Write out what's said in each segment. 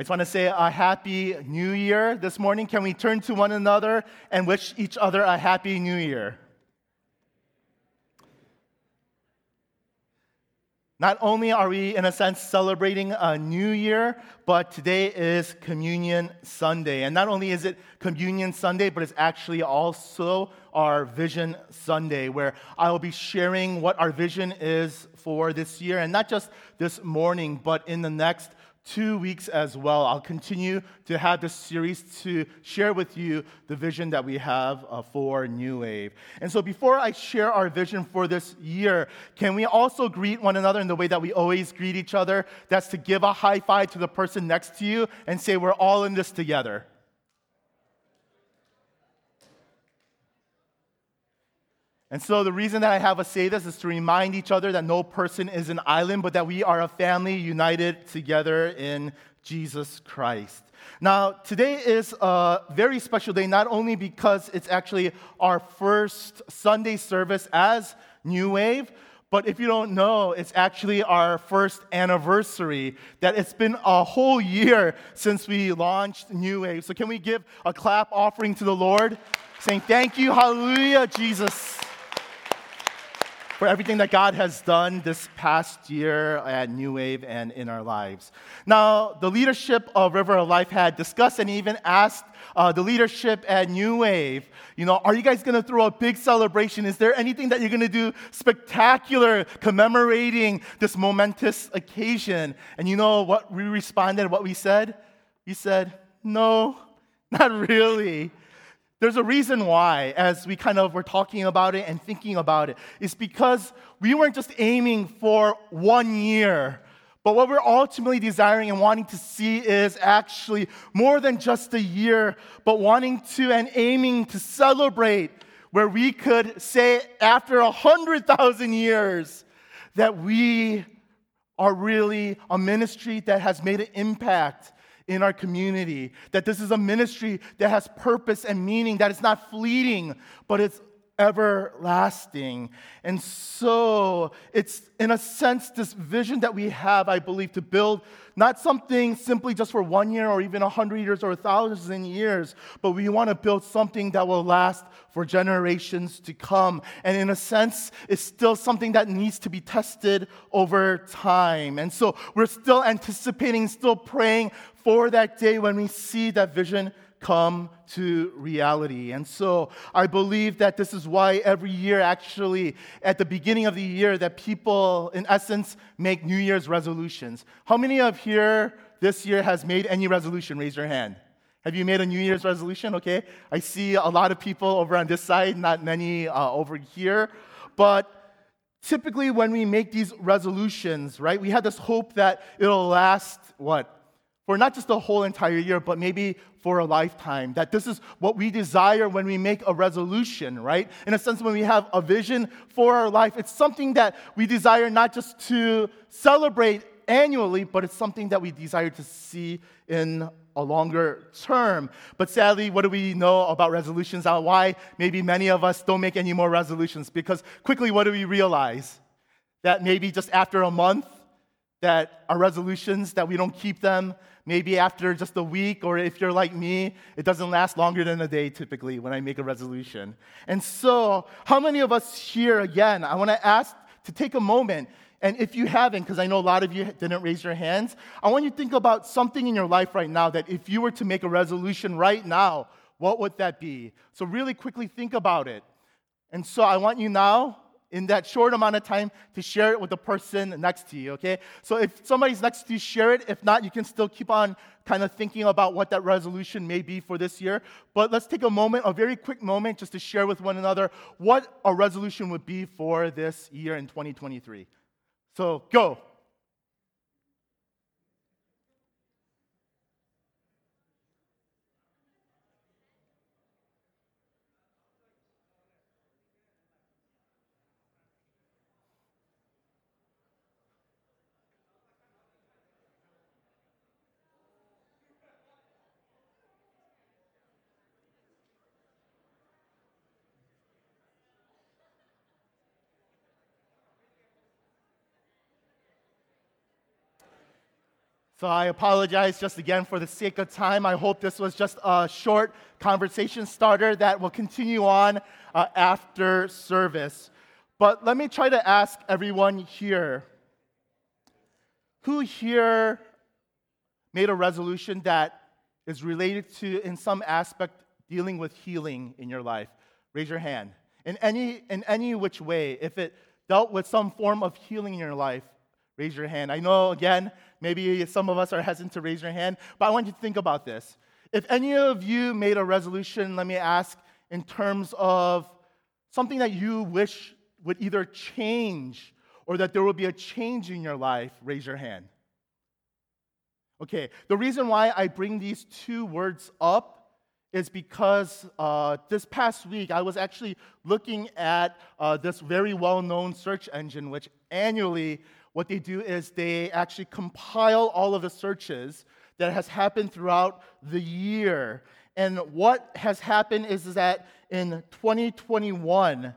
I just want to say a happy new year this morning. Can we turn to one another and wish each other a happy new year? Not only are we, in a sense, celebrating a new year, but today is Communion Sunday. And not only is it Communion Sunday, but it's actually also our Vision Sunday, where I will be sharing what our vision is for this year. And not just this morning, but in the next two weeks as well. I'll continue to have this series to share with you the vision that we have uh, for New Wave. And so, before I share our vision for this year, can we also greet one another in the way that we always greet each other? That's to give a high five to the person next to you and say, We're all in this together. And so, the reason that I have us say this is to remind each other that no person is an island, but that we are a family united together in Jesus Christ. Now, today is a very special day, not only because it's actually our first Sunday service as New Wave, but if you don't know, it's actually our first anniversary, that it's been a whole year since we launched New Wave. So, can we give a clap offering to the Lord, saying, Thank you, hallelujah, Jesus for everything that God has done this past year at New Wave and in our lives. Now, the leadership of River of Life had discussed and even asked uh, the leadership at New Wave, you know, are you guys going to throw a big celebration? Is there anything that you're going to do spectacular commemorating this momentous occasion? And you know what we responded, what we said? We said, no, not really. There's a reason why, as we kind of were talking about it and thinking about it, is because we weren't just aiming for one year, but what we're ultimately desiring and wanting to see is actually more than just a year, but wanting to and aiming to celebrate where we could say after a hundred thousand years that we are really a ministry that has made an impact in our community, that this is a ministry that has purpose and meaning, that it's not fleeting, but it's everlasting. And so it's, in a sense, this vision that we have, I believe, to build not something simply just for one year or even a hundred years or a thousand years, but we want to build something that will last for generations to come. And in a sense, it's still something that needs to be tested over time. And so we're still anticipating, still praying for that day when we see that vision come to reality. And so I believe that this is why every year, actually, at the beginning of the year, that people, in essence, make New Year's resolutions. How many of here this year has made any resolution? Raise your hand. Have you made a New Year's resolution? Okay. I see a lot of people over on this side, not many uh, over here. But typically, when we make these resolutions, right, we have this hope that it'll last, what, for not just the whole entire year, but maybe for a lifetime. That this is what we desire when we make a resolution, right? In a sense, when we have a vision for our life, it's something that we desire not just to celebrate annually, but it's something that we desire to see in a longer term. But sadly, what do we know about resolutions? Uh, why maybe many of us don't make any more resolutions? Because quickly, what do we realize? That maybe just after a month, that our resolutions, that we don't keep them, maybe after just a week, or if you're like me, it doesn't last longer than a day typically when I make a resolution. And so, how many of us here, again, I want to ask to take a moment, and if you haven't, because I know a lot of you didn't raise your hands, I want you to think about something in your life right now that if you were to make a resolution right now, what would that be? So, really quickly think about it. And so, I want you now in that short amount of time to share it with the person next to you, okay? So if somebody's next to you, share it. If not, you can still keep on kind of thinking about what that resolution may be for this year. But let's take a moment, a very quick moment, just to share with one another what a resolution would be for this year in 2023. So go. So I apologize just again for the sake of time. I hope this was just a short conversation starter that will continue on uh, after service. But let me try to ask everyone here who here made a resolution that is related to, in some aspect, dealing with healing in your life? Raise your hand. In any, in any which way, if it dealt with some form of healing in your life, raise your hand. I know, again, maybe some of us are hesitant to raise your hand, but I want you to think about this. If any of you made a resolution, let me ask, in terms of something that you wish would either change or that there will be a change in your life, raise your hand. Okay, the reason why I bring these two words up is because uh, this past week I was actually looking at uh, this very well known search engine, which annually what they do is they actually compile all of the searches that has happened throughout the year. And what has happened is, is that in 2021,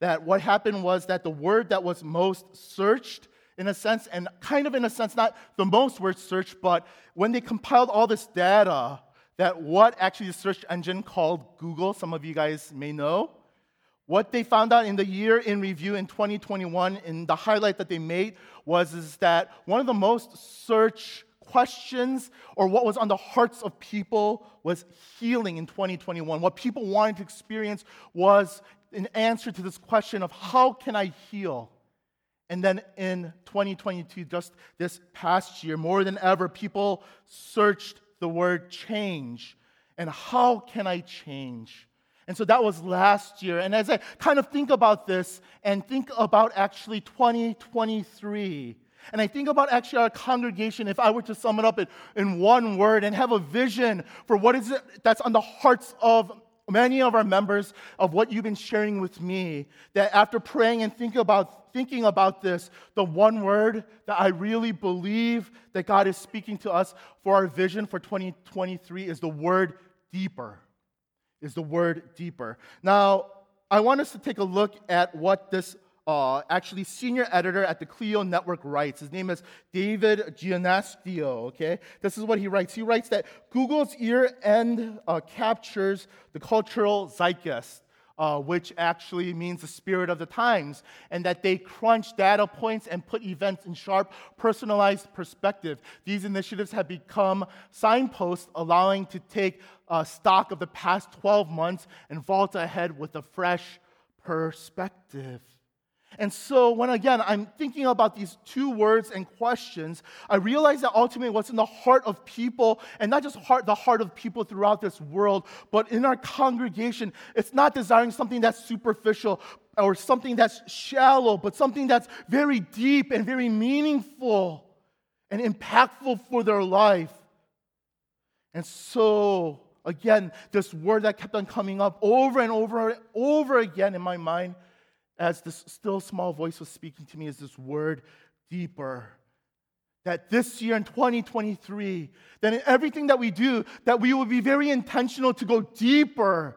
that what happened was that the word that was most searched in a sense, and kind of in a sense, not the most word searched, but when they compiled all this data, that what actually the search engine called Google, some of you guys may know, what they found out in the year in review in 2021, in the highlight that they made, was is that one of the most searched questions or what was on the hearts of people was healing in 2021. What people wanted to experience was an answer to this question of how can I heal? And then in 2022, just this past year, more than ever, people searched the word change. And how can I change? And so that was last year. And as I kind of think about this and think about actually 2023, and I think about actually our congregation, if I were to sum it up in, in one word and have a vision for what is it that's on the hearts of many of our members of what you've been sharing with me, that after praying and thinking about, thinking about this, the one word that I really believe that God is speaking to us for our vision for 2023 is the word deeper is the word deeper. Now, I want us to take a look at what this uh, actually senior editor at the Clio Network writes. His name is David Gianatasio, okay? This is what he writes. He writes that Google's year-end uh, captures the cultural zeitgeist uh, which actually means the spirit of the times, and that they crunch data points and put events in sharp, personalized perspective. These initiatives have become signposts allowing to take uh, stock of the past 12 months and vault ahead with a fresh perspective. And so, when again I'm thinking about these two words and questions, I realize that ultimately what's in the heart of people, and not just heart, the heart of people throughout this world, but in our congregation, it's not desiring something that's superficial or something that's shallow, but something that's very deep and very meaningful and impactful for their life. And so, again, this word that kept on coming up over and over and over again in my mind as this still small voice was speaking to me, is this word deeper. That this year in 2023, that in everything that we do, that we will be very intentional to go deeper,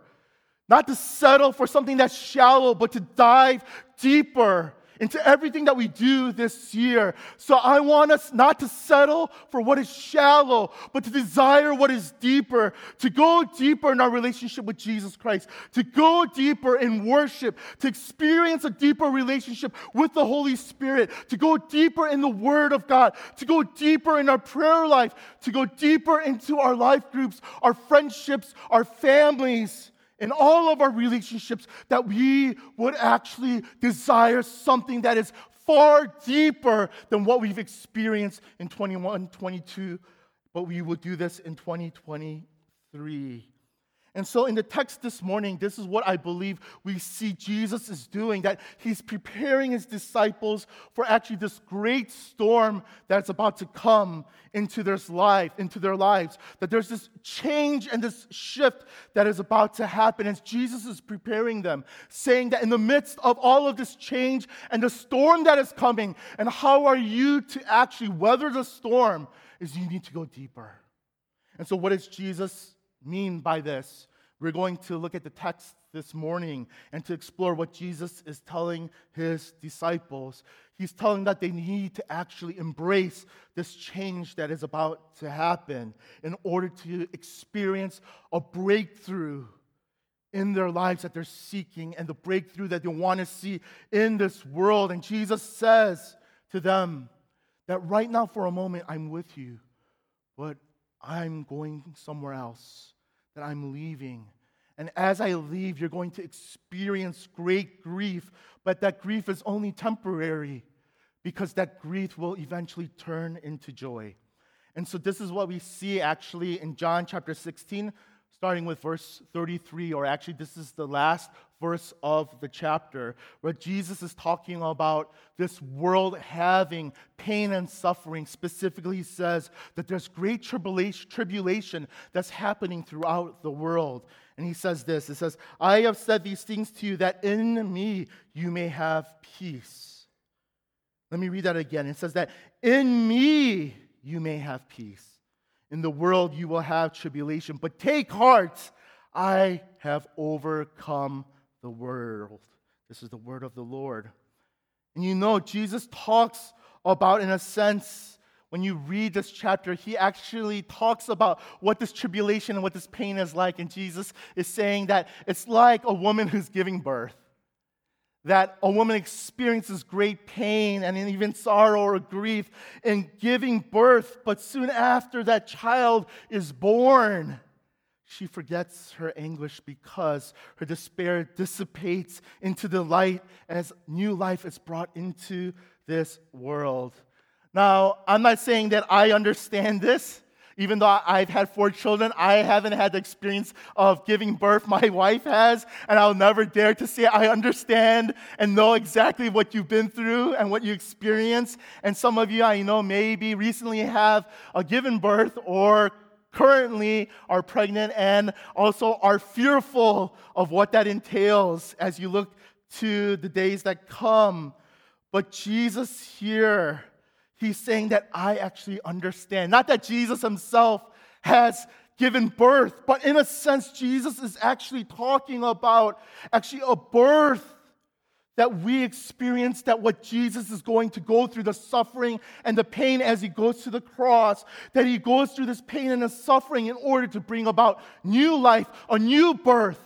not to settle for something that's shallow, but to dive deeper into everything that we do this year. So I want us not to settle for what is shallow, but to desire what is deeper, to go deeper in our relationship with Jesus Christ, to go deeper in worship, to experience a deeper relationship with the Holy Spirit, to go deeper in the Word of God, to go deeper in our prayer life, to go deeper into our life groups, our friendships, our families in all of our relationships that we would actually desire something that is far deeper than what we've experienced in 21, 22, but we will do this in 2023. And so, in the text this morning, this is what I believe we see Jesus is doing that he's preparing his disciples for actually this great storm that's about to come into their life, into their lives. That there's this change and this shift that is about to happen as Jesus is preparing them, saying that in the midst of all of this change and the storm that is coming, and how are you to actually weather the storm, is you need to go deeper. And so, what is Jesus mean by this? We're going to look at the text this morning and to explore what Jesus is telling his disciples. He's telling that they need to actually embrace this change that is about to happen in order to experience a breakthrough in their lives that they're seeking and the breakthrough that they want to see in this world. And Jesus says to them that right now, for a moment, I'm with you, but I'm going somewhere else, that I'm leaving. And as I leave, you're going to experience great grief, but that grief is only temporary because that grief will eventually turn into joy. And so, this is what we see actually in John chapter 16, starting with verse 33, or actually, this is the last verse of the chapter, where Jesus is talking about this world having pain and suffering. Specifically, he says that there's great tribulation, that's happening throughout the world. And he says this It says, I have said these things to you that in me you may have peace. Let me read that again. It says that in me you may have peace. In the world you will have tribulation, but take heart, I have overcome the world. This is the word of the Lord. And you know, Jesus talks about, in a sense, when you read this chapter, he actually talks about what this tribulation and what this pain is like. And Jesus is saying that it's like a woman who's giving birth that a woman experiences great pain and even sorrow or grief in giving birth, but soon after that child is born, she forgets her anguish because her despair dissipates into the light as new life is brought into this world. Now, I'm not saying that I understand this. Even though I've had four children, I haven't had the experience of giving birth. My wife has, and I'll never dare to say I understand and know exactly what you've been through and what you experience. And some of you I know maybe recently have a given birth or currently are pregnant and also are fearful of what that entails as you look to the days that come. But Jesus here He's saying that I actually understand. Not that Jesus himself has given birth, but in a sense, Jesus is actually talking about actually a birth that we experience that what Jesus is going to go through, the suffering and the pain as he goes to the cross, that he goes through this pain and the suffering in order to bring about new life, a new birth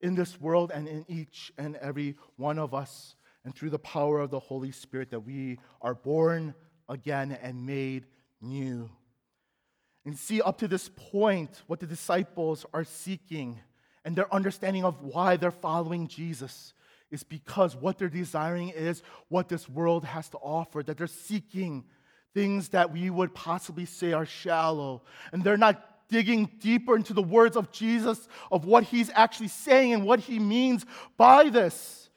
in this world and in each and every one of us. And through the power of the Holy Spirit, that we are born again and made new. And see, up to this point, what the disciples are seeking and their understanding of why they're following Jesus is because what they're desiring is what this world has to offer, that they're seeking things that we would possibly say are shallow. And they're not digging deeper into the words of Jesus, of what he's actually saying and what he means by this.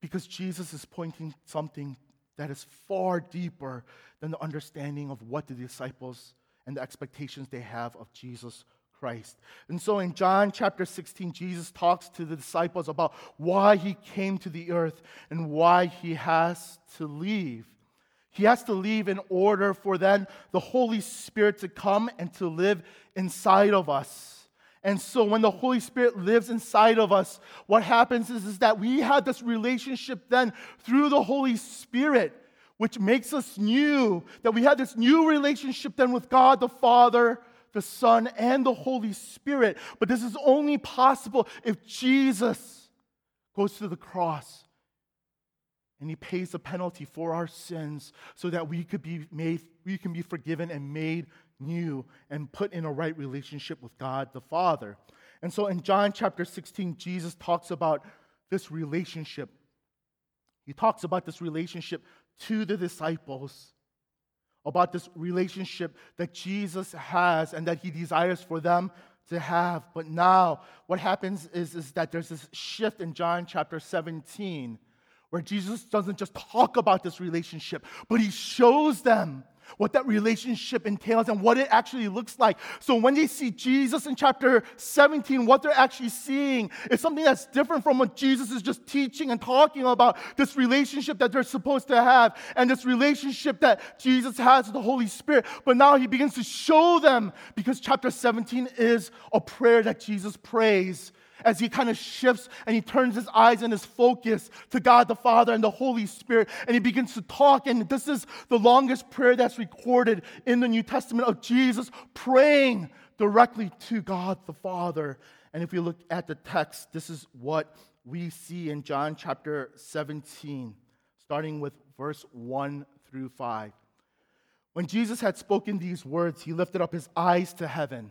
Because Jesus is pointing something that is far deeper than the understanding of what the disciples and the expectations they have of Jesus Christ. And so in John chapter 16, Jesus talks to the disciples about why he came to the earth and why he has to leave. He has to leave in order for then the Holy Spirit to come and to live inside of us. And so when the Holy Spirit lives inside of us, what happens is, is that we have this relationship then through the Holy Spirit, which makes us new, that we have this new relationship then with God the Father, the Son, and the Holy Spirit. But this is only possible if Jesus goes to the cross and he pays the penalty for our sins so that we could be made we can be forgiven and made new and put in a right relationship with God the Father. And so in John chapter 16, Jesus talks about this relationship. He talks about this relationship to the disciples, about this relationship that Jesus has and that he desires for them to have. But now, what happens is, is that there's this shift in John chapter 17 where Jesus doesn't just talk about this relationship, but he shows them what that relationship entails and what it actually looks like. So when they see Jesus in chapter 17, what they're actually seeing is something that's different from what Jesus is just teaching and talking about this relationship that they're supposed to have and this relationship that Jesus has with the Holy Spirit. But now he begins to show them because chapter 17 is a prayer that Jesus prays as he kind of shifts and he turns his eyes and his focus to God the Father and the Holy Spirit, and he begins to talk. And this is the longest prayer that's recorded in the New Testament of Jesus praying directly to God the Father. And if we look at the text, this is what we see in John chapter 17, starting with verse 1 through 5. When Jesus had spoken these words, he lifted up his eyes to heaven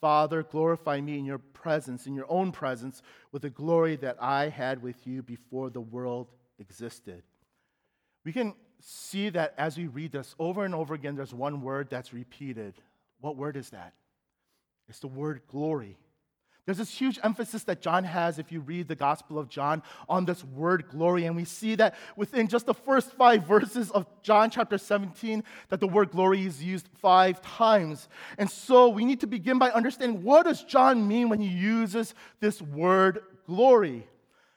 Father, glorify me in your presence, in your own presence, with the glory that I had with you before the world existed. We can see that as we read this over and over again, there's one word that's repeated. What word is that? It's the word glory. There's this huge emphasis that John has, if you read the Gospel of John, on this word glory. And we see that within just the first five verses of John chapter 17, that the word glory is used five times. And so we need to begin by understanding what does John mean when he uses this word glory?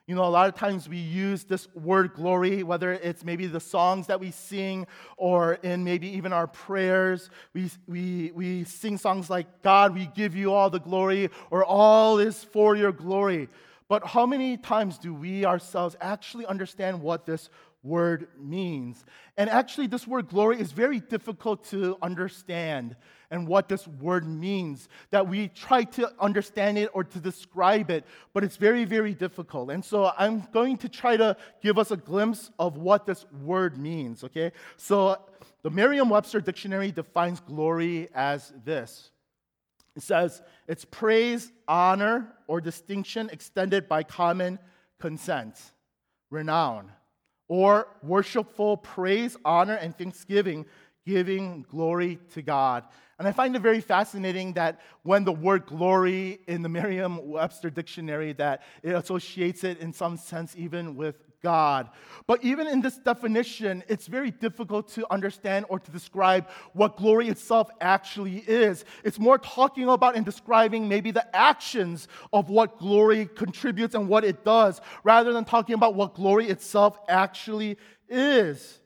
You know, a lot of times we use this word glory, whether it's maybe the songs that we sing or in maybe even our prayers. We, we, we sing songs like, God, we give you all the glory, or all is for your glory. But how many times do we ourselves actually understand what this word means? And actually, this word glory is very difficult to understand and what this word means, that we try to understand it or to describe it, but it's very, very difficult. And so I'm going to try to give us a glimpse of what this word means, okay? So the Merriam Webster Dictionary defines glory as this it says it's praise, honor, or distinction extended by common consent, renown, or worshipful praise, honor, and thanksgiving, giving glory to God. And I find it very fascinating that when the word glory in the Merriam-Webster dictionary that it associates it in some sense even with God. But even in this definition, it's very difficult to understand or to describe what glory itself actually is. It's more talking about and describing maybe the actions of what glory contributes and what it does, rather than talking about what glory itself actually is.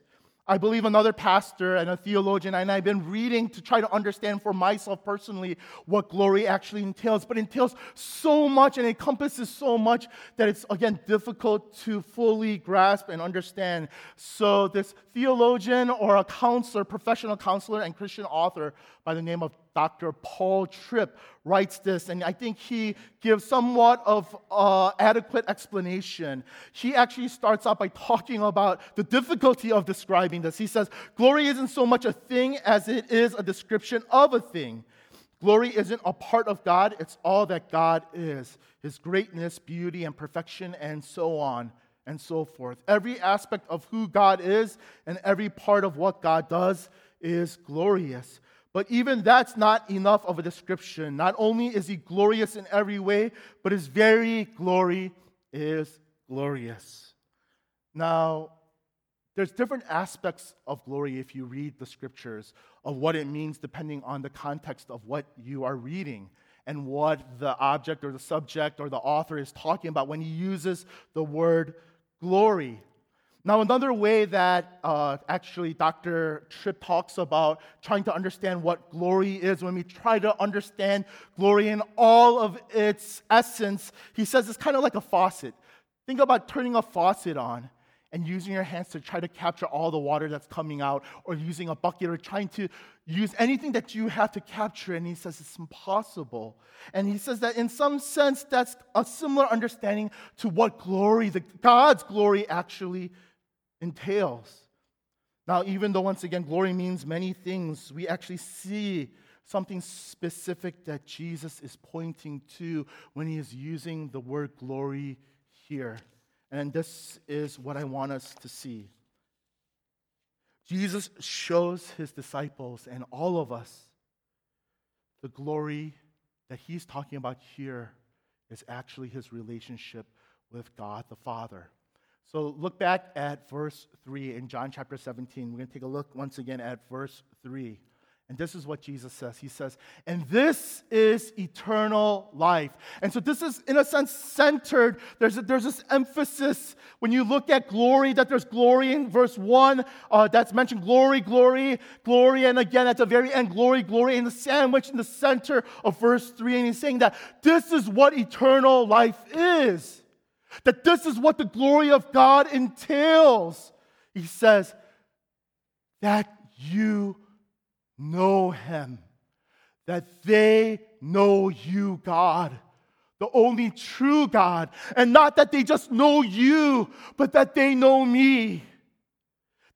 I believe another pastor and a theologian, and I've been reading to try to understand for myself personally what glory actually entails. But entails so much and encompasses so much that it's, again, difficult to fully grasp and understand. So, this theologian or a counselor, professional counselor, and Christian author by the name of Dr. Paul Tripp writes this, and I think he gives somewhat of uh, adequate explanation. He actually starts out by talking about the difficulty of describing this. He says, Glory isn't so much a thing as it is a description of a thing. Glory isn't a part of God, it's all that God is His greatness, beauty, and perfection, and so on and so forth. Every aspect of who God is and every part of what God does is glorious. But even that's not enough of a description. Not only is he glorious in every way, but his very glory is glorious. Now, there's different aspects of glory if you read the scriptures of what it means depending on the context of what you are reading and what the object or the subject or the author is talking about when he uses the word glory. Now, another way that uh, actually Dr. Tripp talks about trying to understand what glory is, when we try to understand glory in all of its essence, he says it's kind of like a faucet. Think about turning a faucet on and using your hands to try to capture all the water that's coming out, or using a bucket, or trying to use anything that you have to capture. And he says it's impossible. And he says that in some sense, that's a similar understanding to what glory, the, God's glory, actually entails. Now, even though, once again, glory means many things, we actually see something specific that Jesus is pointing to when he is using the word glory here. And this is what I want us to see. Jesus shows his disciples and all of us the glory that he's talking about here is actually his relationship with God the Father. So look back at verse 3 in John chapter 17. We're going to take a look once again at verse 3. And this is what Jesus says. He says, and this is eternal life. And so this is, in a sense, centered. There's, a, there's this emphasis when you look at glory, that there's glory in verse 1, uh, that's mentioned glory, glory, glory. And again, at the very end, glory, glory, in the sandwich in the center of verse 3. And he's saying that this is what eternal life is. That this is what the glory of God entails. He says, that you know him, that they know you, God, the only true God, and not that they just know you, but that they know me.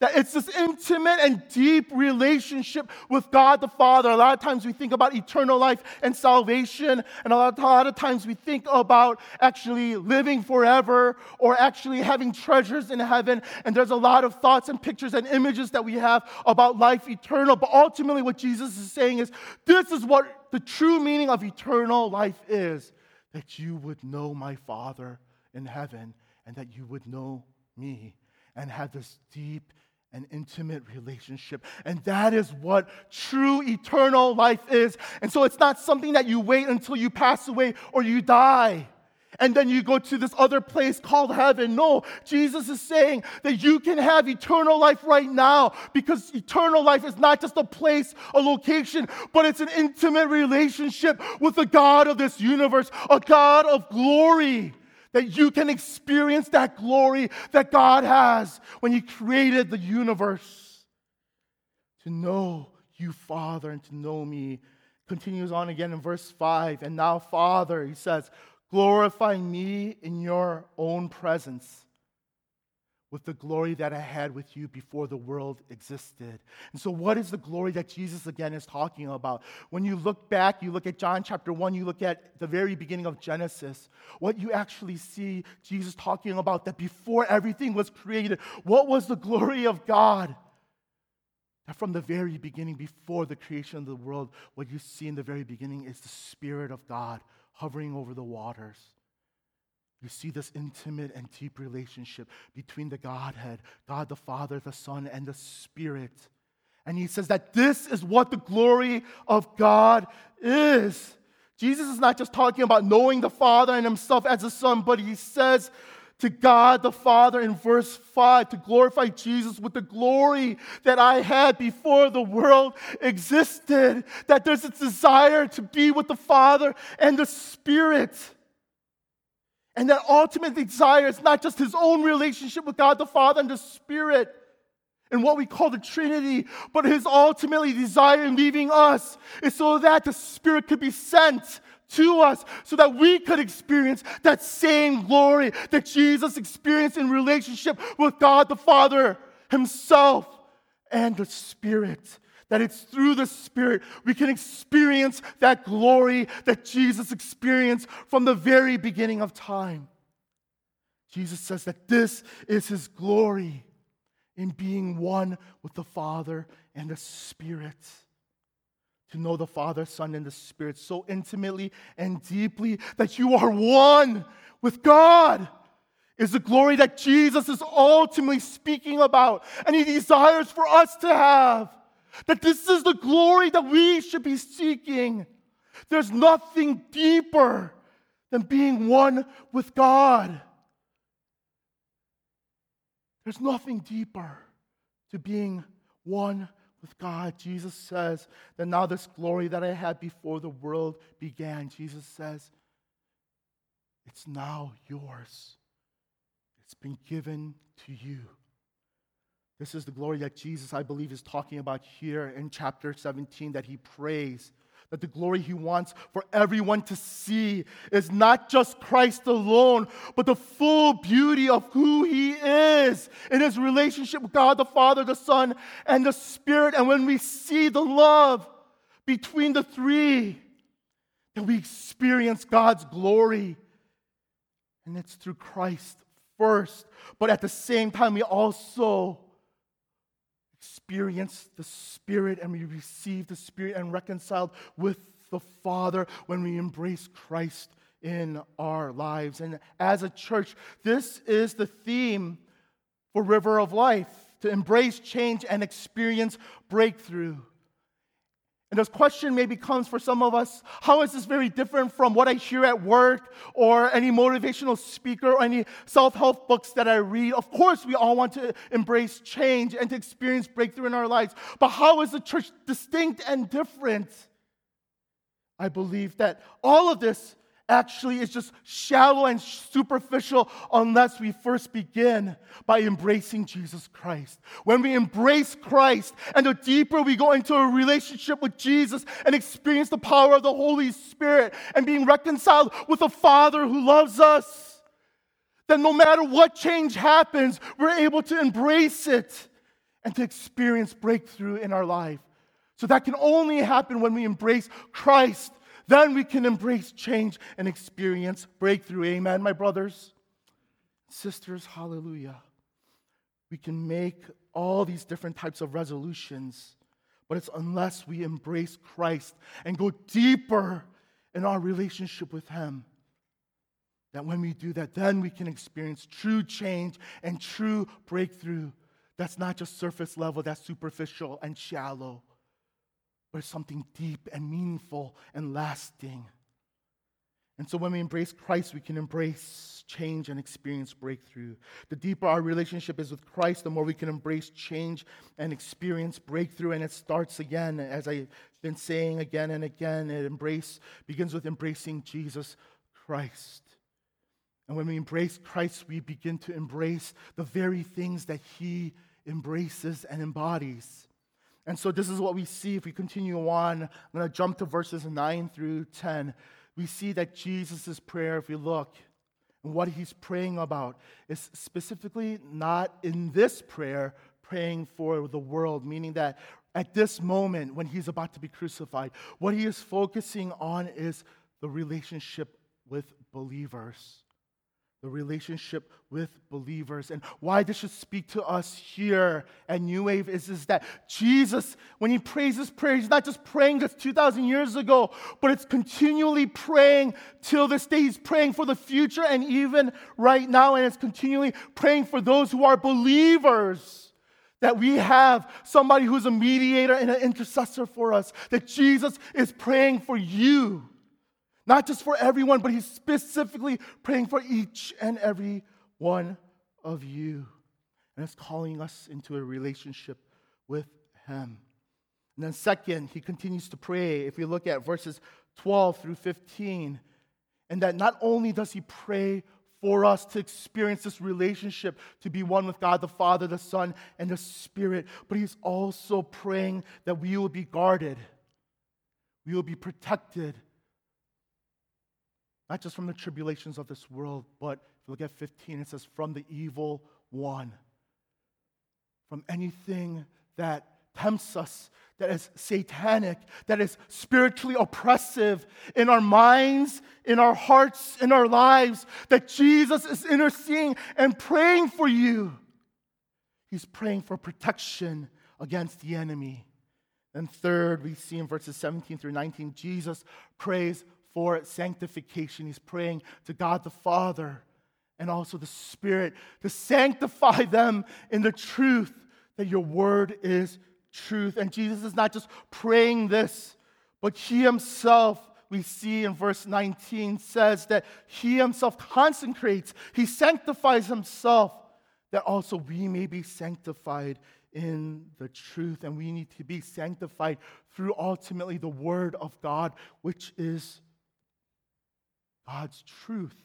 That it's this intimate and deep relationship with God the Father. A lot of times we think about eternal life and salvation, and a lot, a lot of times we think about actually living forever or actually having treasures in heaven. And there's a lot of thoughts and pictures and images that we have about life eternal. But ultimately, what Jesus is saying is this is what the true meaning of eternal life is that you would know my Father in heaven and that you would know me and have this deep an intimate relationship. And that is what true eternal life is. And so it's not something that you wait until you pass away or you die. And then you go to this other place called heaven. No, Jesus is saying that you can have eternal life right now because eternal life is not just a place, a location, but it's an intimate relationship with the God of this universe, a God of glory that you can experience that glory that God has when He created the universe. To know you, Father, and to know me. Continues on again in verse 5. And now, Father, He says, glorify me in your own presence with the glory that I had with you before the world existed. And so, what is the glory that Jesus again is talking about? When you look back, you look at John chapter 1, you look at the very beginning of Genesis, what you actually see Jesus talking about that before everything was created, what was the glory of God? That from the very beginning, before the creation of the world, what you see in the very beginning is the Spirit of God hovering over the waters. You see this intimate and deep relationship between the Godhead, God the Father, the Son, and the Spirit. And he says that this is what the glory of God is. Jesus is not just talking about knowing the Father and himself as a Son, but he says to God the Father in verse 5 to glorify Jesus with the glory that I had before the world existed. That there's a desire to be with the Father and the Spirit. And that ultimate desire is not just his own relationship with God the Father and the Spirit and what we call the Trinity, but his ultimately desire in leaving us is so that the Spirit could be sent to us so that we could experience that same glory that Jesus experienced in relationship with God the Father himself and the Spirit that it's through the Spirit we can experience that glory that Jesus experienced from the very beginning of time. Jesus says that this is his glory in being one with the Father and the Spirit. To know the Father, Son, and the Spirit so intimately and deeply that you are one with God is the glory that Jesus is ultimately speaking about and he desires for us to have. That this is the glory that we should be seeking. There's nothing deeper than being one with God. There's nothing deeper to being one with God. Jesus says that now this glory that I had before the world began, Jesus says, it's now yours. It's been given to you. This is the glory that Jesus, I believe, is talking about here in chapter 17 that he prays. That the glory he wants for everyone to see is not just Christ alone, but the full beauty of who he is in his relationship with God the Father, the Son, and the Spirit. And when we see the love between the three, that we experience God's glory. And it's through Christ first, but at the same time, we also experience the Spirit and we receive the Spirit and reconciled with the Father when we embrace Christ in our lives. And as a church, this is the theme for River of Life to embrace change and experience breakthrough. And this question maybe comes for some of us how is this very different from what I hear at work or any motivational speaker or any self help books that I read? Of course, we all want to embrace change and to experience breakthrough in our lives. But how is the church distinct and different? I believe that all of this actually is just shallow and superficial unless we first begin by embracing Jesus Christ. When we embrace Christ and the deeper we go into a relationship with Jesus and experience the power of the Holy Spirit and being reconciled with a Father who loves us, then no matter what change happens, we're able to embrace it and to experience breakthrough in our life. So that can only happen when we embrace Christ then we can embrace change and experience breakthrough. Amen, my brothers, sisters, hallelujah. We can make all these different types of resolutions, but it's unless we embrace Christ and go deeper in our relationship with Him that when we do that, then we can experience true change and true breakthrough. That's not just surface level, that's superficial and shallow but something deep and meaningful and lasting. And so when we embrace Christ, we can embrace change and experience breakthrough. The deeper our relationship is with Christ, the more we can embrace change and experience breakthrough. And it starts again, as I've been saying again and again, it embrace begins with embracing Jesus Christ. And when we embrace Christ, we begin to embrace the very things that he embraces and embodies. And so this is what we see if we continue on. I'm going to jump to verses 9 through 10. We see that Jesus' prayer, if we look, and what he's praying about is specifically not in this prayer praying for the world, meaning that at this moment when he's about to be crucified, what he is focusing on is the relationship with believers the relationship with believers. And why this should speak to us here at New Wave is, is that Jesus, when he prays this prayer, he's not just praying this 2,000 years ago, but it's continually praying till this day. He's praying for the future and even right now, and it's continually praying for those who are believers. That we have somebody who's a mediator and an intercessor for us, that Jesus is praying for you. Not just for everyone, but he's specifically praying for each and every one of you. And it's calling us into a relationship with him. And then, second, he continues to pray. If we look at verses 12 through 15, and that not only does he pray for us to experience this relationship, to be one with God the Father, the Son, and the Spirit, but he's also praying that we will be guarded, we will be protected not just from the tribulations of this world, but if you look at 15, it says, from the evil one. From anything that tempts us, that is satanic, that is spiritually oppressive in our minds, in our hearts, in our lives, that Jesus is interceding and praying for you. He's praying for protection against the enemy. And third, we see in verses 17 through 19, Jesus prays for sanctification. He's praying to God the Father and also the Spirit to sanctify them in the truth that your word is truth. And Jesus is not just praying this, but he himself, we see in verse 19, says that he himself consecrates, he sanctifies himself, that also we may be sanctified in the truth. And we need to be sanctified through ultimately the word of God, which is God's truth.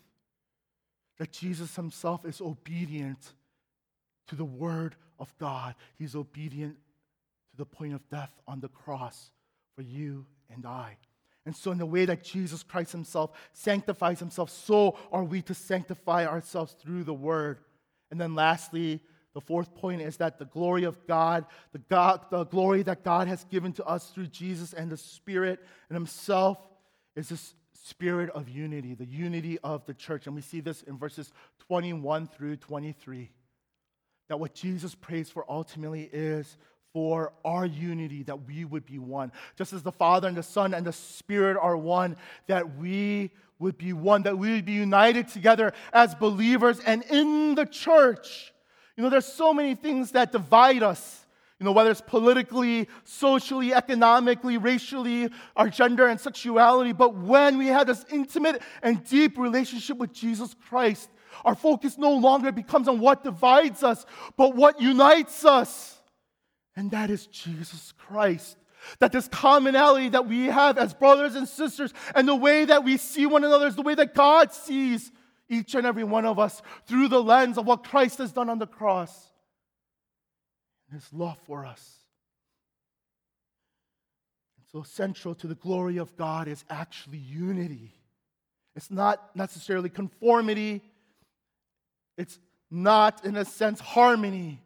That Jesus himself is obedient to the word of God. He's obedient to the point of death on the cross for you and I. And so, in the way that Jesus Christ himself sanctifies himself, so are we to sanctify ourselves through the word. And then, lastly, the fourth point is that the glory of God, the, God, the glory that God has given to us through Jesus and the Spirit and Himself, is this spirit of unity, the unity of the church. And we see this in verses 21 through 23. That what Jesus prays for ultimately is for our unity, that we would be one. Just as the Father and the Son and the Spirit are one, that we would be one, that we would be united together as believers and in the church. You know, there's so many things that divide us. You know, whether it's politically, socially, economically, racially, our gender and sexuality. But when we have this intimate and deep relationship with Jesus Christ, our focus no longer becomes on what divides us, but what unites us. And that is Jesus Christ. That this commonality that we have as brothers and sisters and the way that we see one another is the way that God sees each and every one of us through the lens of what Christ has done on the cross and his love for us. And so, central to the glory of God is actually unity. It's not necessarily conformity, it's not, in a sense, harmony,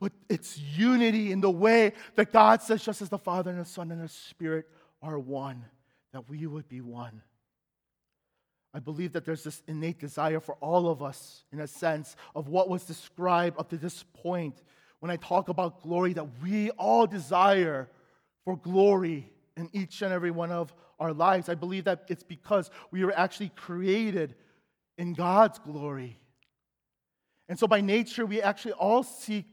but it's unity in the way that God says, just as the Father and the Son and the Spirit are one, that we would be one. I believe that there's this innate desire for all of us, in a sense, of what was described up to this point when I talk about glory, that we all desire for glory in each and every one of our lives. I believe that it's because we were actually created in God's glory. And so, by nature, we actually all seek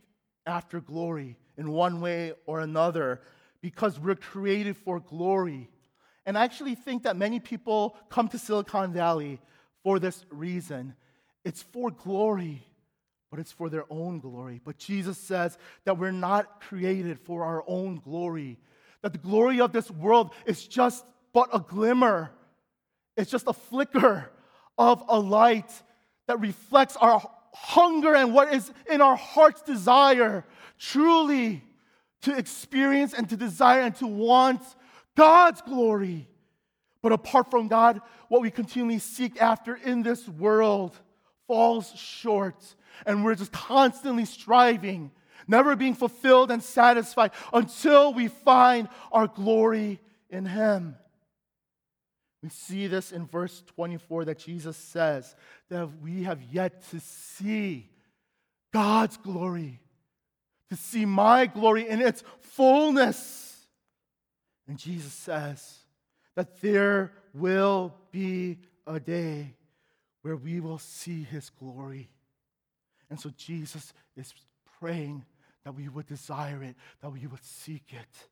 after glory in one way or another because we're created for glory. And I actually think that many people come to Silicon Valley for this reason it's for glory, but it's for their own glory. But Jesus says that we're not created for our own glory, that the glory of this world is just but a glimmer, it's just a flicker of a light that reflects our hunger and what is in our heart's desire truly to experience and to desire and to want God's glory. But apart from God, what we continually seek after in this world falls short. And we're just constantly striving, never being fulfilled and satisfied until we find our glory in Him. We see this in verse 24 that Jesus says that we have yet to see God's glory, to see my glory in its fullness. And Jesus says that there will be a day where we will see his glory. And so Jesus is praying that we would desire it, that we would seek it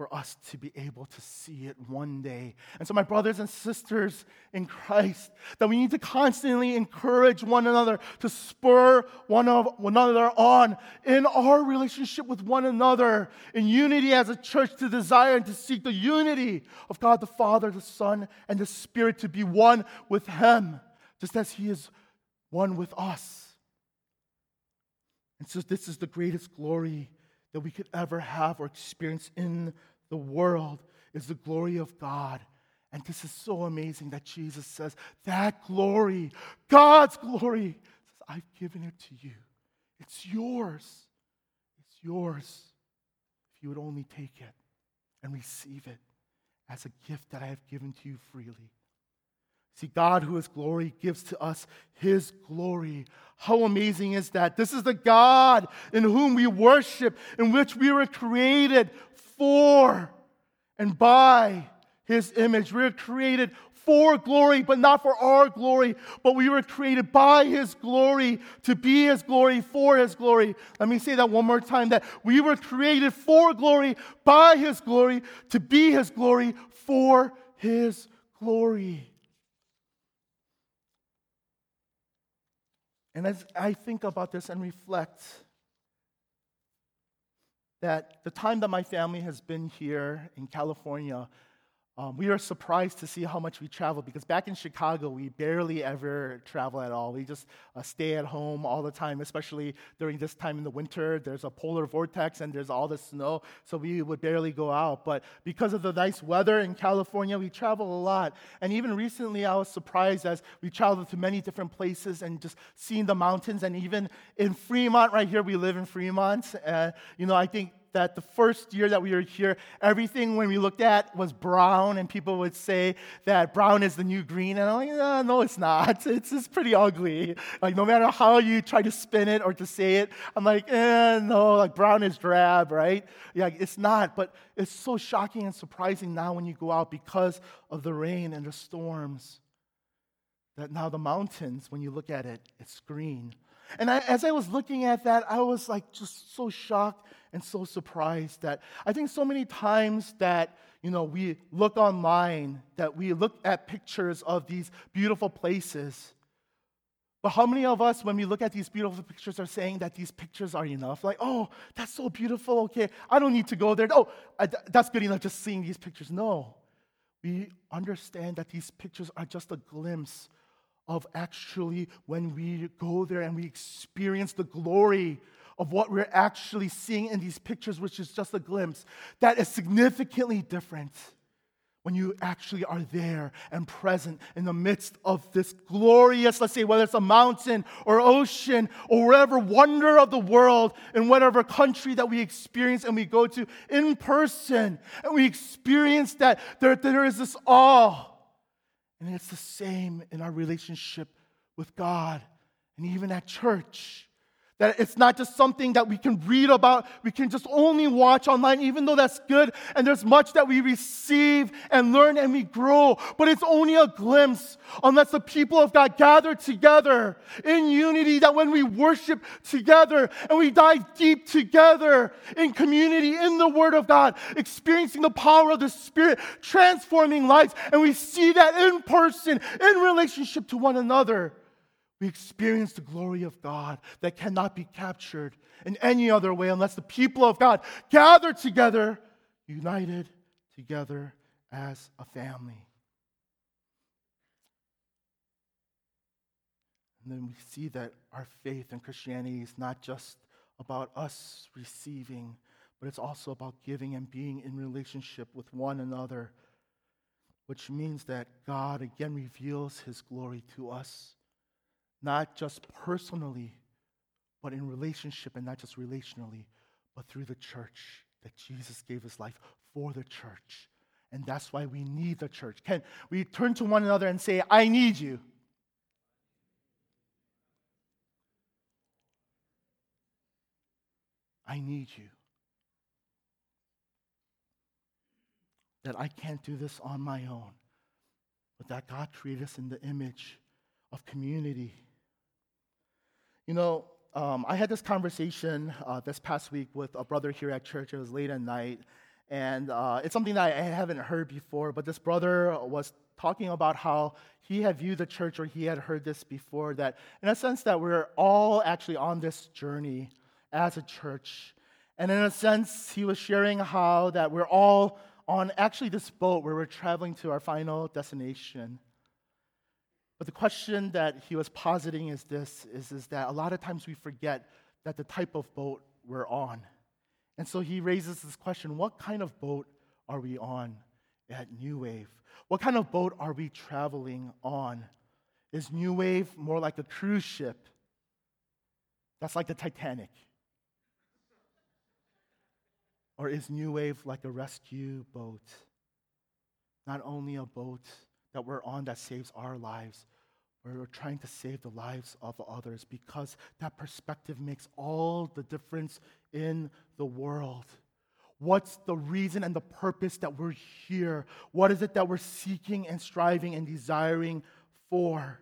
for us to be able to see it one day. And so, my brothers and sisters in Christ, that we need to constantly encourage one another, to spur one, of, one another on in our relationship with one another, in unity as a church, to desire and to seek the unity of God the Father, the Son, and the Spirit to be one with Him, just as He is one with us. And so, this is the greatest glory that we could ever have or experience in the world is the glory of God. And this is so amazing that Jesus says, that glory, God's glory, says, I've given it to you. It's yours. It's yours. If you would only take it and receive it as a gift that I have given to you freely. See, God, who is glory, gives to us his glory. How amazing is that? This is the God in whom we worship, in which we were created for and by his image. We were created for glory, but not for our glory, but we were created by his glory to be his glory, for his glory. Let me say that one more time that we were created for glory, by his glory, to be his glory, for his glory. And as I think about this and reflect, that the time that my family has been here in California, um, we are surprised to see how much we travel because back in Chicago, we barely ever travel at all. We just uh, stay at home all the time, especially during this time in the winter. There's a polar vortex and there's all the snow, so we would barely go out. But because of the nice weather in California, we travel a lot. And even recently, I was surprised as we traveled to many different places and just seeing the mountains. And even in Fremont, right here, we live in Fremont. And, you know, I think that the first year that we were here, everything when we looked at was brown, and people would say that brown is the new green. And I'm like, no, no it's not. It's, it's pretty ugly. Like, no matter how you try to spin it or to say it, I'm like, eh, no, like brown is drab, right? Yeah, it's not. But it's so shocking and surprising now when you go out because of the rain and the storms. That now the mountains, when you look at it, it's green. And I, as I was looking at that, I was like just so shocked and so surprised that I think so many times that you know we look online, that we look at pictures of these beautiful places. But how many of us, when we look at these beautiful pictures, are saying that these pictures are enough? Like, oh, that's so beautiful. Okay, I don't need to go there. Oh, that's good enough just seeing these pictures. No, we understand that these pictures are just a glimpse of actually when we go there and we experience the glory of what we're actually seeing in these pictures, which is just a glimpse, that is significantly different when you actually are there and present in the midst of this glorious, let's say, whether it's a mountain or ocean or whatever wonder of the world in whatever country that we experience and we go to in person and we experience that there, there is this awe and it's the same in our relationship with God and even at church. That it's not just something that we can read about, we can just only watch online, even though that's good. And there's much that we receive and learn and we grow. But it's only a glimpse unless the people of God gather together in unity, that when we worship together and we dive deep together in community, in the Word of God, experiencing the power of the Spirit, transforming lives, and we see that in person, in relationship to one another we experience the glory of God that cannot be captured in any other way unless the people of God gather together, united together as a family. And then we see that our faith in Christianity is not just about us receiving, but it's also about giving and being in relationship with one another, which means that God again reveals his glory to us not just personally, but in relationship, and not just relationally, but through the church, that Jesus gave his life for the church. And that's why we need the church. Can we turn to one another and say, I need you? I need you. That I can't do this on my own, but that God created us in the image of community you know, um, I had this conversation uh, this past week with a brother here at church. It was late at night, and uh, it's something that I haven't heard before. But this brother was talking about how he had viewed the church, or he had heard this before. That, in a sense, that we're all actually on this journey as a church, and in a sense, he was sharing how that we're all on actually this boat where we're traveling to our final destination. But the question that he was positing is this is, is that a lot of times we forget that the type of boat we're on. And so he raises this question what kind of boat are we on at New Wave? What kind of boat are we traveling on? Is New Wave more like a cruise ship? That's like the Titanic. Or is New Wave like a rescue boat? Not only a boat that we're on that saves our lives, we're trying to save the lives of others because that perspective makes all the difference in the world. What's the reason and the purpose that we're here? What is it that we're seeking and striving and desiring for?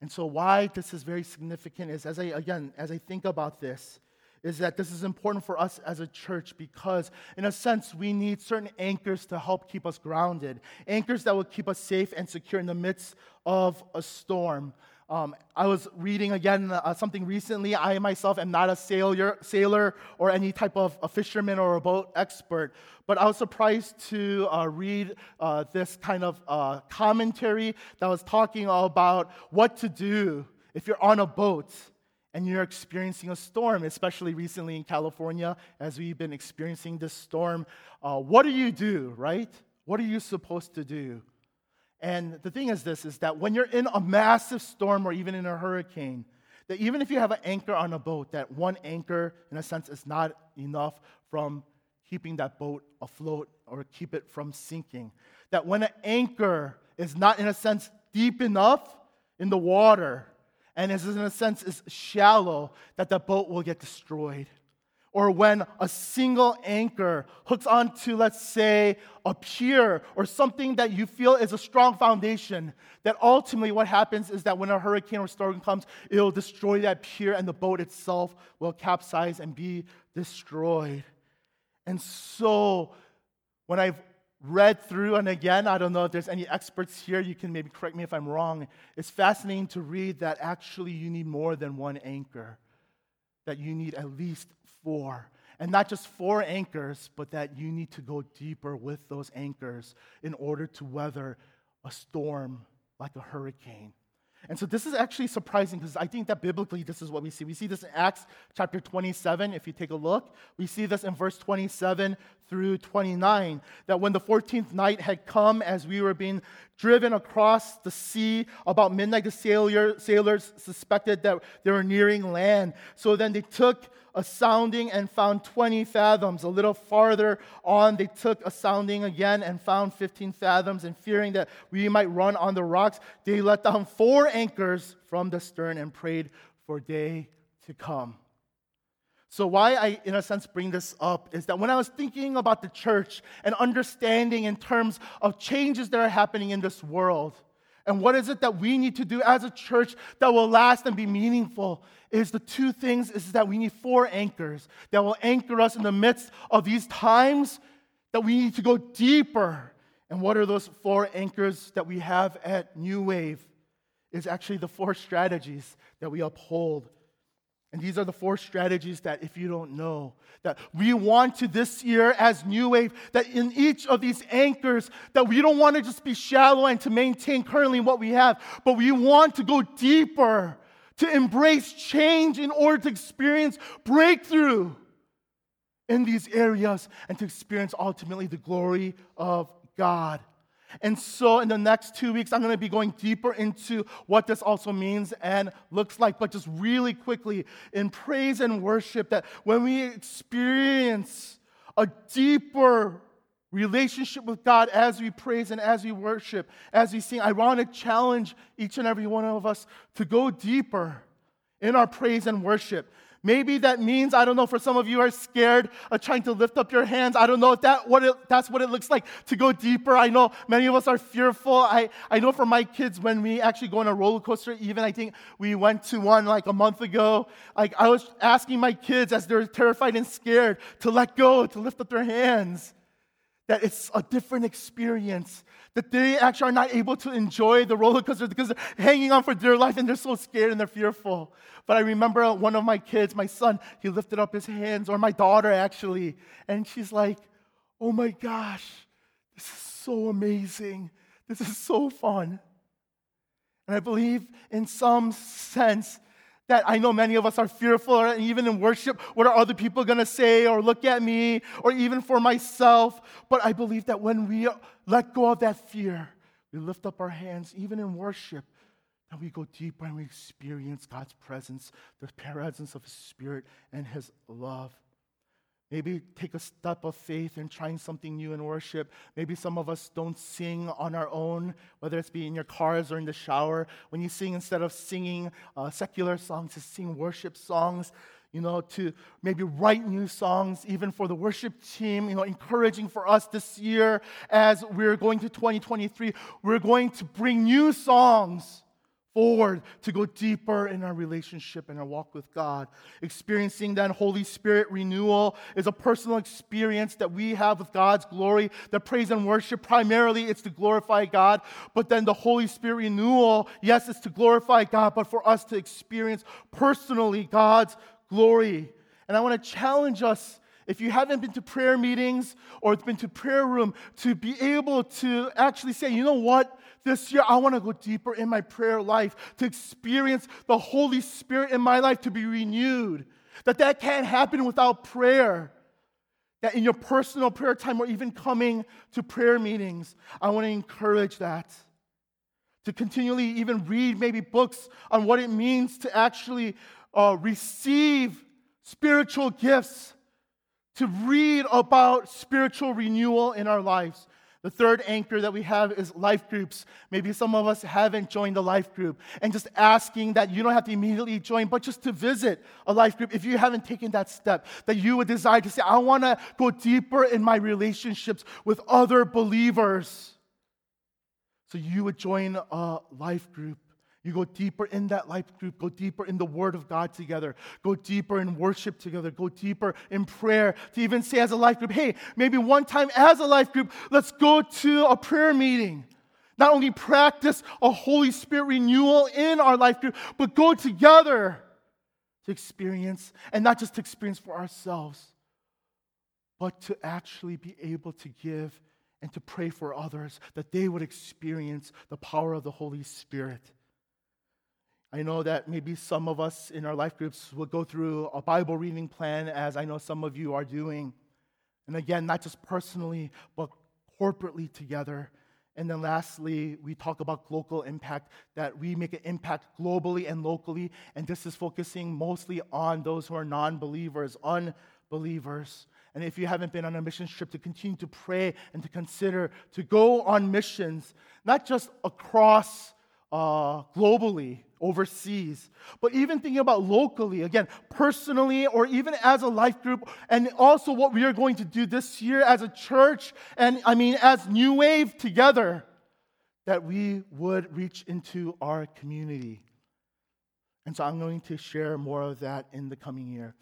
And so, why this is very significant is as I, again, as I think about this, is that this is important for us as a church because, in a sense, we need certain anchors to help keep us grounded, anchors that will keep us safe and secure in the midst of a storm. Um, I was reading again uh, something recently. I myself am not a sailor, sailor or any type of a fisherman or a boat expert, but I was surprised to uh, read uh, this kind of uh, commentary that was talking about what to do if you're on a boat and you're experiencing a storm, especially recently in California, as we've been experiencing this storm, uh, what do you do, right? What are you supposed to do? And the thing is this is that when you're in a massive storm or even in a hurricane, that even if you have an anchor on a boat, that one anchor, in a sense, is not enough from keeping that boat afloat or keep it from sinking. That when an anchor is not, in a sense, deep enough in the water and is, in a sense, is shallow, that the boat will get destroyed or when a single anchor hooks onto, let's say, a pier or something that you feel is a strong foundation, that ultimately what happens is that when a hurricane or storm comes, it'll destroy that pier and the boat itself will capsize and be destroyed. And so, when I've read through, and again, I don't know if there's any experts here, you can maybe correct me if I'm wrong. It's fascinating to read that actually you need more than one anchor, that you need at least four. And not just four anchors, but that you need to go deeper with those anchors in order to weather a storm like a hurricane. And so this is actually surprising because I think that biblically this is what we see. We see this in Acts chapter 27, if you take a look. We see this in verse 27 through 29, that when the 14th night had come, as we were being driven across the sea, about midnight the sailor, sailors suspected that they were nearing land. So then they took a sounding and found 20 fathoms. A little farther on, they took a sounding again and found 15 fathoms. And fearing that we might run on the rocks, they let down four anchors from the stern and prayed for day to come. So, why I, in a sense, bring this up is that when I was thinking about the church and understanding in terms of changes that are happening in this world, and what is it that we need to do as a church that will last and be meaningful? Is the two things is that we need four anchors that will anchor us in the midst of these times that we need to go deeper. And what are those four anchors that we have at New Wave? Is actually the four strategies that we uphold and these are the four strategies that, if you don't know, that we want to this year as New Wave, that in each of these anchors, that we don't want to just be shallow and to maintain currently what we have, but we want to go deeper, to embrace change in order to experience breakthrough in these areas and to experience ultimately the glory of God. And so, in the next two weeks, I'm going to be going deeper into what this also means and looks like. But just really quickly, in praise and worship, that when we experience a deeper relationship with God as we praise and as we worship, as we sing, I want to challenge each and every one of us to go deeper in our praise and worship. Maybe that means, I don't know, for some of you are scared of trying to lift up your hands. I don't know if that, what it, that's what it looks like to go deeper. I know many of us are fearful. I, I know for my kids, when we actually go on a roller coaster, even I think we went to one like a month ago, like I was asking my kids as they're terrified and scared to let go, to lift up their hands, that it's a different experience that they actually are not able to enjoy the roller coaster because they're hanging on for dear life and they're so scared and they're fearful. But I remember one of my kids, my son, he lifted up his hands, or my daughter actually, and she's like, Oh my gosh, this is so amazing. This is so fun. And I believe in some sense, that I know many of us are fearful, and even in worship, what are other people going to say or look at me, or even for myself. But I believe that when we let go of that fear, we lift up our hands, even in worship, and we go deeper and we experience God's presence, the presence of His Spirit and His love. Maybe take a step of faith in trying something new in worship. Maybe some of us don't sing on our own, whether it's be in your cars or in the shower. When you sing, instead of singing uh, secular songs, to sing worship songs, you know, to maybe write new songs, even for the worship team, you know, encouraging for us this year as we're going to 2023. We're going to bring new songs to go deeper in our relationship and our walk with God. Experiencing that Holy Spirit renewal is a personal experience that we have with God's glory. The praise and worship, primarily, it's to glorify God. But then the Holy Spirit renewal, yes, it's to glorify God, but for us to experience personally God's glory. And I want to challenge us if you haven't been to prayer meetings or been to prayer room, to be able to actually say, you know what? This year, I want to go deeper in my prayer life, to experience the Holy Spirit in my life to be renewed. That that can't happen without prayer. That in your personal prayer time or even coming to prayer meetings, I want to encourage that. to continually even read maybe books on what it means to actually uh, receive spiritual gifts, to read about spiritual renewal in our lives. The third anchor that we have is life groups. Maybe some of us haven't joined a life group and just asking that you don't have to immediately join, but just to visit a life group if you haven't taken that step, that you would desire to say, I want to go deeper in my relationships with other believers. So you would join a life group. You go deeper in that life group, go deeper in the Word of God together, go deeper in worship together, go deeper in prayer. To even say as a life group, hey, maybe one time as a life group, let's go to a prayer meeting. Not only practice a Holy Spirit renewal in our life group, but go together to experience, and not just to experience for ourselves, but to actually be able to give and to pray for others that they would experience the power of the Holy Spirit. I know that maybe some of us in our life groups will go through a Bible reading plan, as I know some of you are doing. And again, not just personally, but corporately together. And then lastly, we talk about local impact, that we make an impact globally and locally. And this is focusing mostly on those who are non believers, unbelievers. And if you haven't been on a mission trip, to continue to pray and to consider to go on missions, not just across uh, globally, overseas, but even thinking about locally, again, personally, or even as a life group, and also what we are going to do this year as a church, and I mean, as New Wave together, that we would reach into our community. And so I'm going to share more of that in the coming year.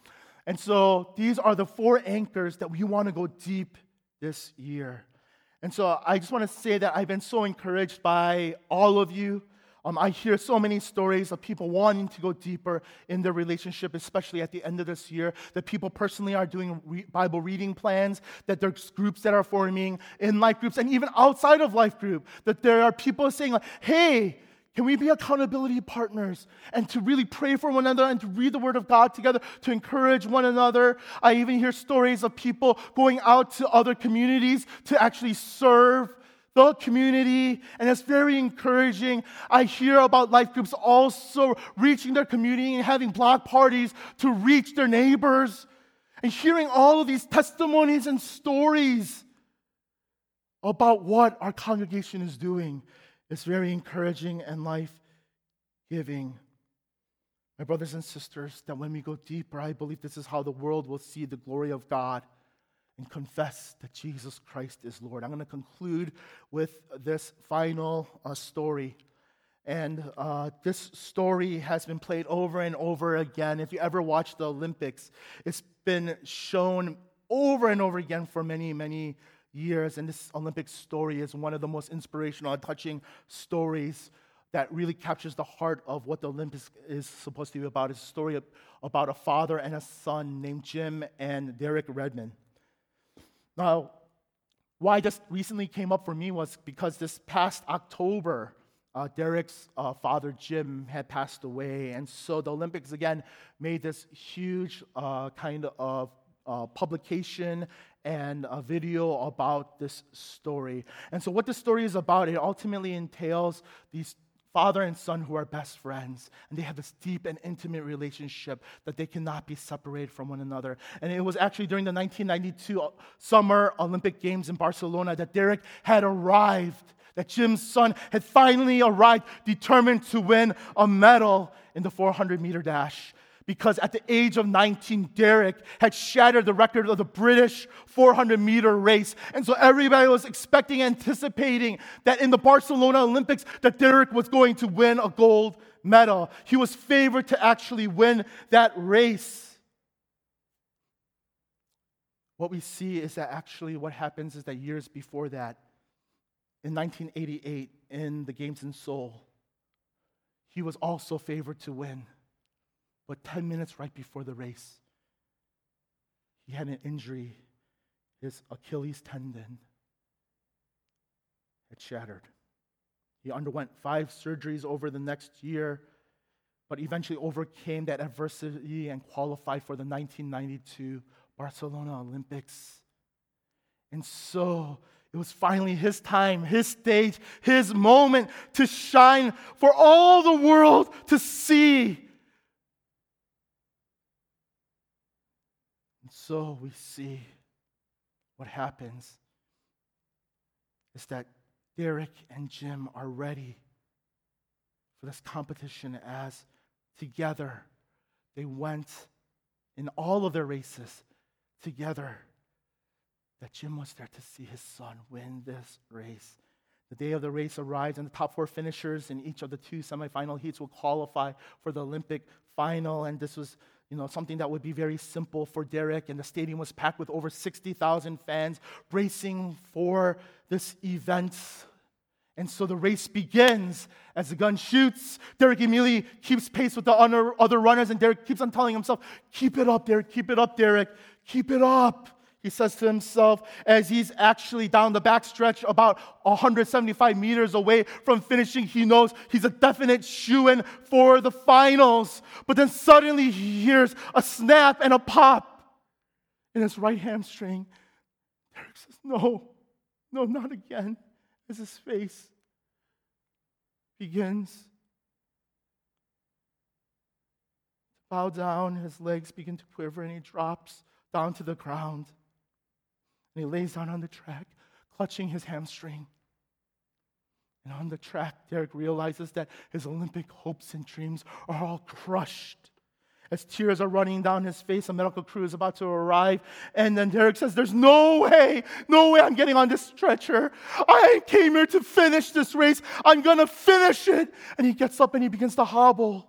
And so these are the four anchors that we want to go deep this year. And so I just want to say that I've been so encouraged by all of you. Um, I hear so many stories of people wanting to go deeper in their relationship, especially at the end of this year. That people personally are doing re- Bible reading plans, that there's groups that are forming in life groups, and even outside of life group. That there are people saying, like, hey, can we be accountability partners and to really pray for one another and to read the Word of God together, to encourage one another? I even hear stories of people going out to other communities to actually serve the community, and it's very encouraging. I hear about life groups also reaching their community and having block parties to reach their neighbors. And hearing all of these testimonies and stories about what our congregation is doing It's very encouraging and life giving. My brothers and sisters, that when we go deeper, I believe this is how the world will see the glory of God and confess that Jesus Christ is Lord. I'm going to conclude with this final uh, story. And uh, this story has been played over and over again. If you ever watch the Olympics, it's been shown over and over again for many, many years. And this Olympic story is one of the most inspirational and touching stories that really captures the heart of what the Olympics is supposed to be about. It's a story about a father and a son named Jim and Derek Redmond. Now, why this recently came up for me was because this past October, uh, Derek's uh, father Jim had passed away, and so the Olympics again made this huge uh, kind of uh, publication and a video about this story. And so, what this story is about, it ultimately entails these father and son who are best friends, and they have this deep and intimate relationship that they cannot be separated from one another. And it was actually during the 1992 Summer Olympic Games in Barcelona that Derek had arrived, that Jim's son had finally arrived, determined to win a medal in the 400 meter dash because at the age of 19, Derek had shattered the record of the British 400 meter race. And so everybody was expecting, anticipating that in the Barcelona Olympics, that Derek was going to win a gold medal. He was favored to actually win that race. What we see is that actually what happens is that years before that, in 1988, in the Games in Seoul, he was also favored to win. But 10 minutes right before the race, he had an injury. His Achilles tendon had shattered. He underwent five surgeries over the next year, but eventually overcame that adversity and qualified for the 1992 Barcelona Olympics. And so It was finally his time, his stage, his moment to shine for all the world to see. And so we see what happens is that Derek and Jim are ready for this competition as together they went in all of their races together that Jim was there to see his son win this race. The day of the race arrives, and the top four finishers in each of the two semifinal heats will qualify for the Olympic final. And this was, you know, something that would be very simple for Derek. And the stadium was packed with over 60,000 fans bracing for this event. And so the race begins as the gun shoots. Derek immediately keeps pace with the other runners, and Derek keeps on telling himself, Keep it up, Derek, keep it up, Derek, keep it up he says to himself as he's actually down the backstretch about 175 meters away from finishing. He knows he's a definite shoe in for the finals. But then suddenly he hears a snap and a pop in his right hamstring. Derek says, No, no, not again. As his face begins to bow down, his legs begin to quiver, and he drops down to the ground. And he lays down on the track, clutching his hamstring. And on the track, Derek realizes that his Olympic hopes and dreams are all crushed. As tears are running down his face, a medical crew is about to arrive. And then Derek says, There's no way, no way I'm getting on this stretcher. I came here to finish this race. I'm going to finish it. And he gets up and he begins to hobble.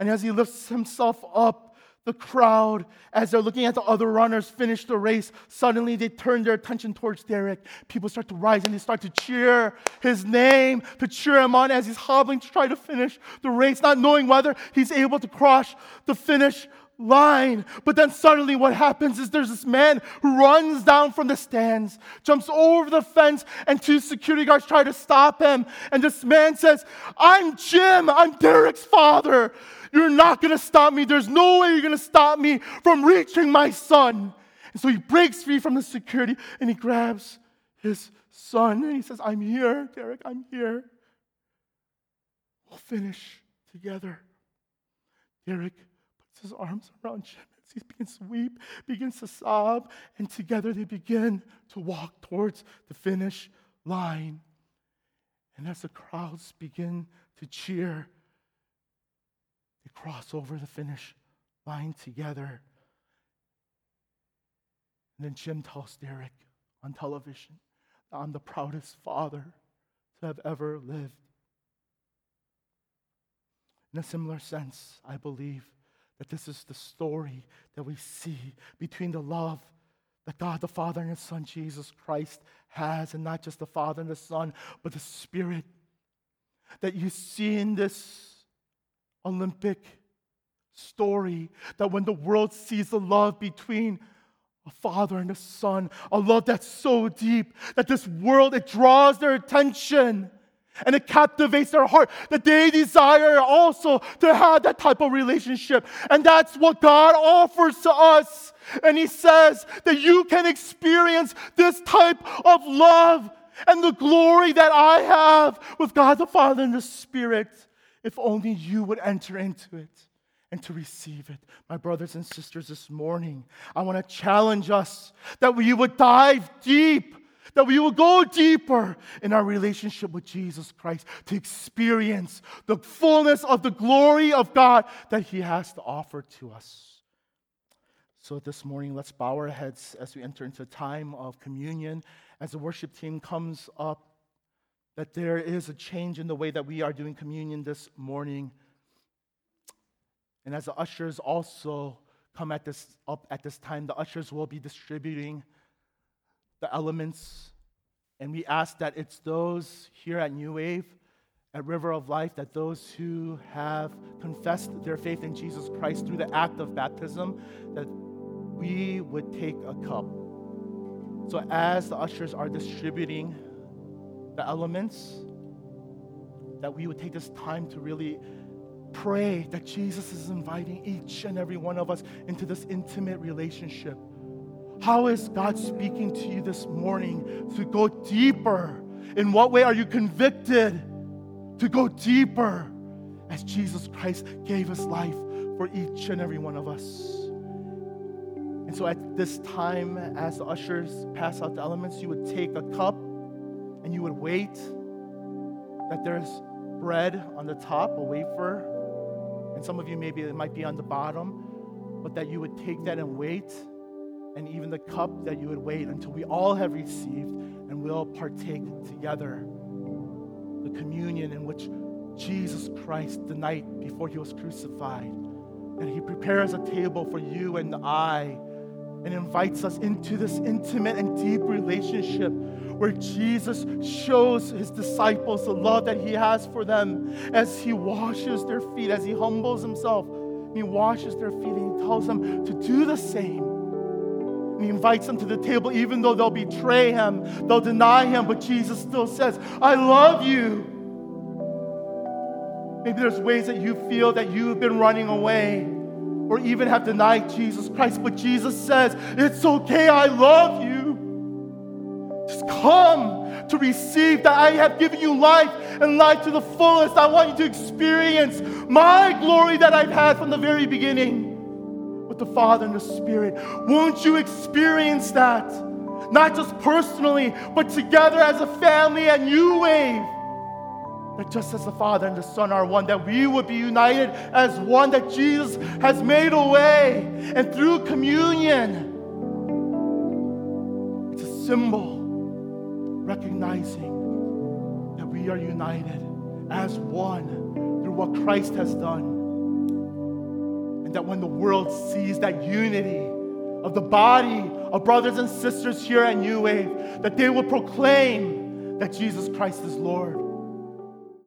And as he lifts himself up, the crowd, as they're looking at the other runners finish the race, suddenly they turn their attention towards Derek. People start to rise and they start to cheer his name, to cheer him on as he's hobbling to try to finish the race, not knowing whether he's able to cross the finish line. But then suddenly what happens is there's this man who runs down from the stands, jumps over the fence, and two security guards try to stop him. And this man says, I'm Jim, I'm Derek's father. You're not going to stop me. There's no way you're going to stop me from reaching my son. And so he breaks free from the security and he grabs his son and he says, I'm here, Derek, I'm here. We'll finish together. Derek puts his arms around Jim as he begins to weep, begins to sob, and together they begin to walk towards the finish line. And as the crowds begin to cheer, cross over the finish line together. And then Jim tells Derek on television, I'm the proudest father to have ever lived. In a similar sense, I believe that this is the story that we see between the love that God the Father and His Son Jesus Christ has, and not just the Father and the Son, but the Spirit. That you see in this Olympic story that when the world sees the love between a father and a son, a love that's so deep that this world it draws their attention and it captivates their heart that they desire also to have that type of relationship. And that's what God offers to us. And He says that you can experience this type of love and the glory that I have with God the Father and the Spirit if only you would enter into it and to receive it. My brothers and sisters, this morning, I want to challenge us that we would dive deep, that we would go deeper in our relationship with Jesus Christ to experience the fullness of the glory of God that He has to offer to us. So, this morning, let's bow our heads as we enter into a time of communion. As the worship team comes up, that there is a change in the way that we are doing communion this morning. And as the ushers also come at this up at this time, the ushers will be distributing the elements. And we ask that it's those here at New Wave, at River of Life, that those who have confessed their faith in Jesus Christ through the act of baptism, that we would take a cup. So as the ushers are distributing the elements, that we would take this time to really pray that Jesus is inviting each and every one of us into this intimate relationship How is God speaking to you this morning to go deeper? In what way are you convicted to go deeper as Jesus Christ gave his life for each and every one of us? And so at this time, as the ushers pass out the elements, you would take a cup and you would wait that there's bread on the top, a wafer, and some of you maybe it might be on the bottom, but that you would take that and wait, and even the cup that you would wait until we all have received and we'll partake together. The communion in which Jesus Christ, the night before he was crucified, that he prepares a table for you and I and invites us into this intimate and deep relationship where Jesus shows his disciples the love that he has for them as he washes their feet, as he humbles himself. He washes their feet and he tells them to do the same. And he invites them to the table, even though they'll betray him, they'll deny him, but Jesus still says, I love you. Maybe there's ways that you feel that you've been running away or even have denied Jesus Christ, but Jesus says, It's okay, I love you. Come to receive that I have given you life and life to the fullest. I want you to experience my glory that I've had from the very beginning with the Father and the Spirit. Won't you experience that? Not just personally, but together as a family and New Wave that just as the Father and the Son are one, that we would be united as one, that Jesus has made a way. And through communion, it's a symbol recognizing that we are united as one through what Christ has done. And that when the world sees that unity of the body of brothers and sisters here at New Wave, that they will proclaim that Jesus Christ is Lord